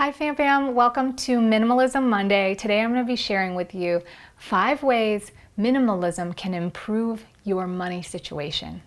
Hi Fam Fam, welcome to Minimalism Monday. Today I'm going to be sharing with you five ways minimalism can improve your money situation.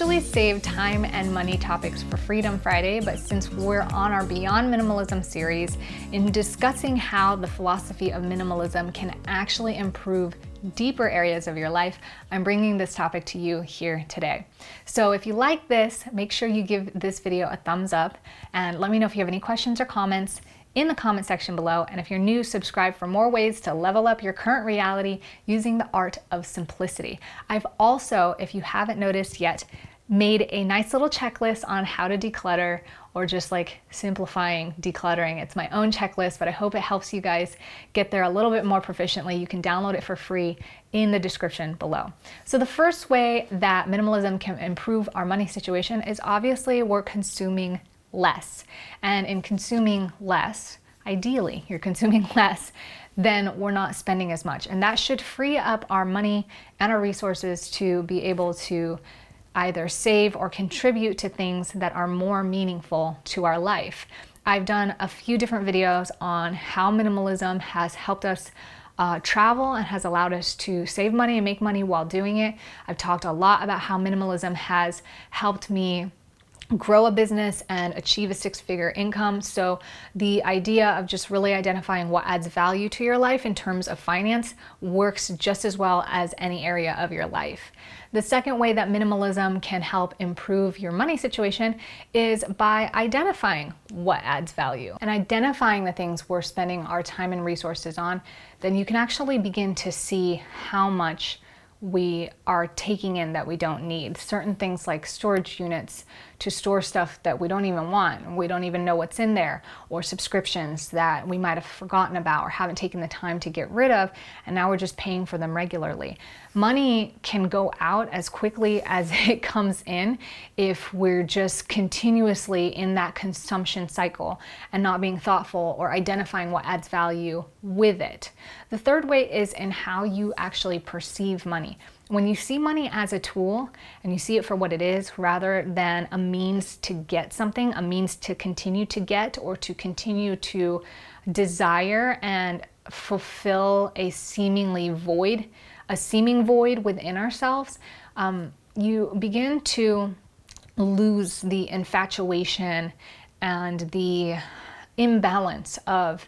Usually save time and money topics for Freedom Friday, but since we're on our Beyond Minimalism series, in discussing how the philosophy of minimalism can actually improve deeper areas of your life, I'm bringing this topic to you here today. So if you like this, make sure you give this video a thumbs up and let me know if you have any questions or comments in the comment section below. And if you're new, subscribe for more ways to level up your current reality using the art of simplicity. I've also, if you haven't noticed yet, made a nice little checklist on how to declutter or just like simplifying decluttering. It's my own checklist, but I hope it helps you guys get there a little bit more proficiently. You can download it for free in the description below. So, the first way that minimalism can improve our money situation is obviously we're consuming less. And in consuming less, ideally, you're consuming less, then we're not spending as much. And that should free up our money and our resources to be able to either save or contribute to things that are more meaningful to our life. I've done a few different videos on how minimalism has helped us uh, travel and has allowed us to save money and make money while doing it. I've talked a lot about how minimalism has helped me grow a business and achieve a six figure income. So, the idea of just really identifying what adds value to your life in terms of finance works just as well as any area of your life. The second way that minimalism can help improve your money situation is by identifying what adds value and identifying the things we're spending our time and resources on. Then you can actually begin to see how much we are taking in that we don't need. Certain things like storage units to store stuff that we don't even want, we don't even know what's in there, or subscriptions that we might have forgotten about or haven't taken the time to get rid of, and now we're just paying for them regularly. Money can go out as quickly as it comes in if we're just continuously in that consumption cycle and not being thoughtful or identifying what adds value with it. The third way is in how you actually perceive money. When you see money as a tool and you see it for what it is rather than a means to get something, a means to continue to get or to continue to desire and fulfill a seemingly void, a seeming void within ourselves, um, you begin to lose the infatuation and the imbalance of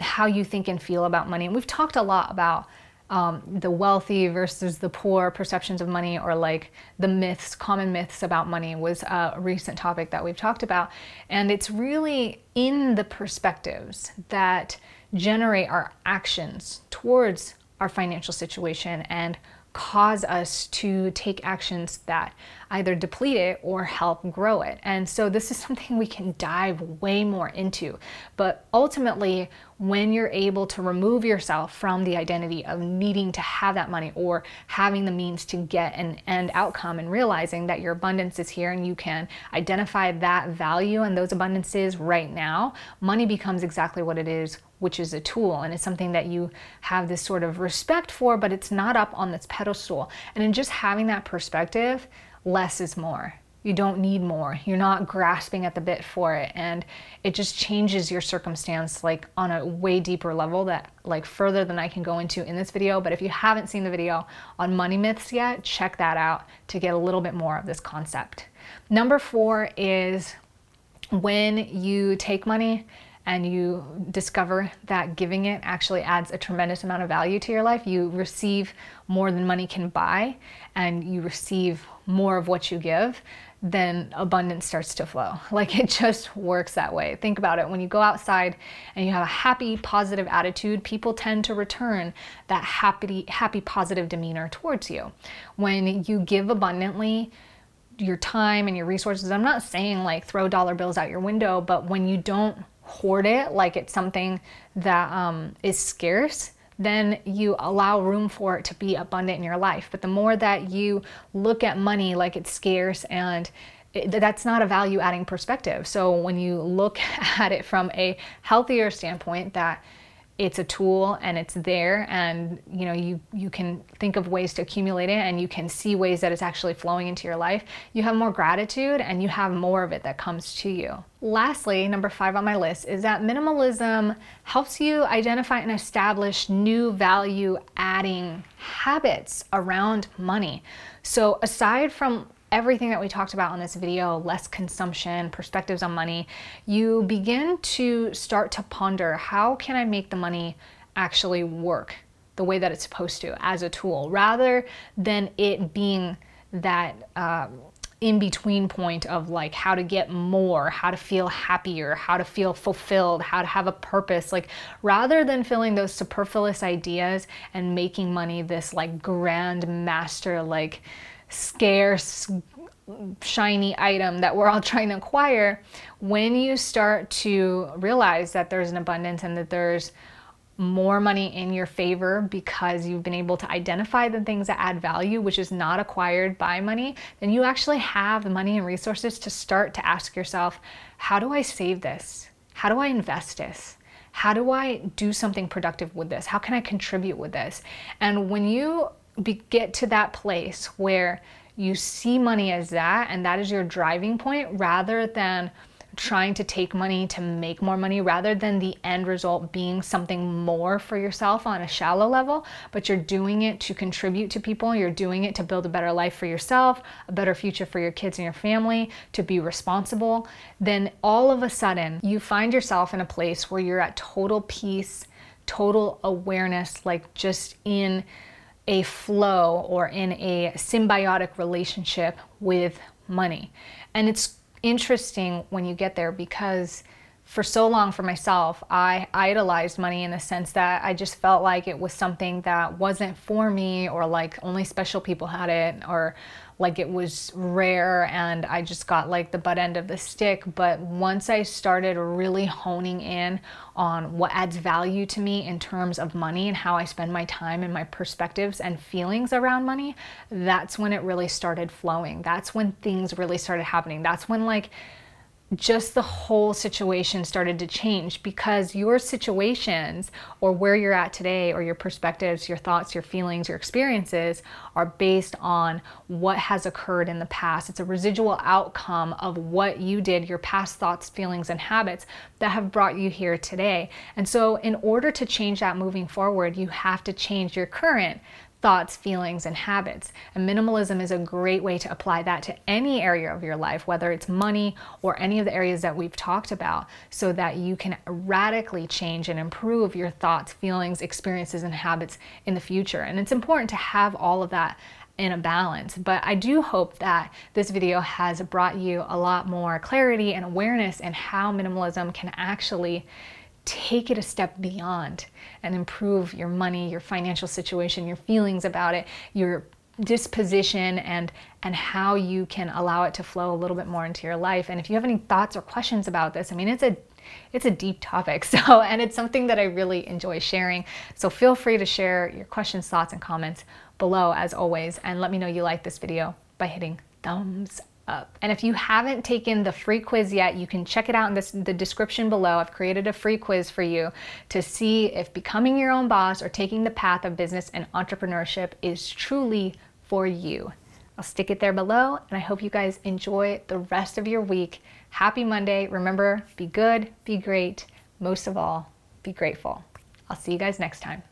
how you think and feel about money. And we've talked a lot about um, the wealthy versus the poor perceptions of money or like the myths, common myths about money was a recent topic that we've talked about. And it's really in the perspectives that generate our actions towards our financial situation and cause us to take actions that either deplete it or help grow it. And so this is something we can dive way more into. But ultimately, when you're able to remove yourself from the identity of needing to have that money or having the means to get an end outcome and realizing that your abundance is here and you can identify that value and those abundances right now, money becomes exactly what it is which is a tool and it's something that you have this sort of respect for, but it's not up on this pedestal. And in just having that perspective, less is more. You don't need more. You're not grasping at the bit for it. And it just changes your circumstance like on a way deeper level that like further than I can go into in this video. But if you haven't seen the video on money myths yet, check that out to get a little bit more of this concept. Number four is when you take money and you discover that giving it actually adds a tremendous amount of value to your life, you receive more than money can buy and you receive more of what you give, then abundance starts to flow. Like it just works that way. Think about it. When you go outside and you have a happy, positive attitude, people tend to return that happy, happy, positive demeanor towards you. When you give abundantly, your time and your resources. I'm not saying like throw dollar bills out your window, but when you don't hoard it like it's something that um, is scarce, then you allow room for it to be abundant in your life. But the more that you look at money like it's scarce and it, that's not a value adding perspective. So when you look at it from a healthier standpoint, that it's a tool and it's there and you know you you can think of ways to accumulate it and you can see ways that it's actually flowing into your life. You have more gratitude and you have more of it that comes to you. Lastly number 5 on my list is that minimalism helps you identify and establish new value adding habits around money. So aside from everything that we talked about in this video less consumption, perspectives on money you begin to start to ponder how can I make the money actually work the way that it's supposed to as a tool rather than it being that um, in between point of like how to get more, how to feel happier, how to feel fulfilled, how to have a purpose. Like rather than filling those superfluous ideas and making money this like grand master, like scarce, shiny item that we're all trying to acquire, when you start to realize that there's an abundance and that there's more money in your favor because you've been able to identify the things that add value, which is not acquired by money, then you actually have the money and resources to start to ask yourself, how do I save this? How do I invest this? How do I do something productive with this? How can I contribute with this? And when you be, get to that place where you see money as that and that is your driving point rather than trying to take money to make more money rather than the end result being something more for yourself on a shallow level, but you're doing it to contribute to people, you're doing it to build a better life for yourself, a better future for your kids and your family, to be responsible, then all of a sudden you find yourself in a place where you're at total peace, total awareness, like just in a flow or in a symbiotic relationship with money. And it's interesting when you get there because for so long for myself, I idolized money in the sense that I just felt like it was something that wasn't for me or like only special people had it or like it was rare and I just got like the butt end of the stick. But once I started really honing in on what adds value to me in terms of money and how I spend my time and my perspectives and feelings around money, that's when it really started flowing. That's when things really started happening. That's when like just the whole situation started to change because your situations or where you're at today or your perspectives, your thoughts, your feelings, your experiences are based on what has occurred in the past. It's a residual outcome of what you did, your past thoughts, feelings, and habits that have brought you here today. And so, in order to change that moving forward, you have to change your current thoughts, feelings, and habits. And minimalism is a great way to apply that to any area of your life, whether it's money or any of the areas that we've talked about, so that you can radically change and improve your thoughts, feelings, experiences, and habits in the future. And it's important to have all of that in a balance. But I do hope that this video has brought you a lot more clarity and awareness in how minimalism can actually take it a step beyond and improve your money, your financial situation, your feelings about it, your disposition and and how you can allow it to flow a little bit more into your life. And if you have any thoughts or questions about this, I mean it's a it's a deep topic. So and it's something that I really enjoy sharing. So feel free to share your questions, thoughts and comments below as always and let me know you like this video by hitting thumbs up. And if you haven't taken the free quiz yet, you can check it out in this, the description below. I've created a free quiz for you to see if becoming your own boss or taking the path of business and entrepreneurship is truly for you. I'll stick it there below, and I hope you guys enjoy the rest of your week. Happy Monday. Remember, be good, be great, most of all, be grateful. I'll see you guys next time.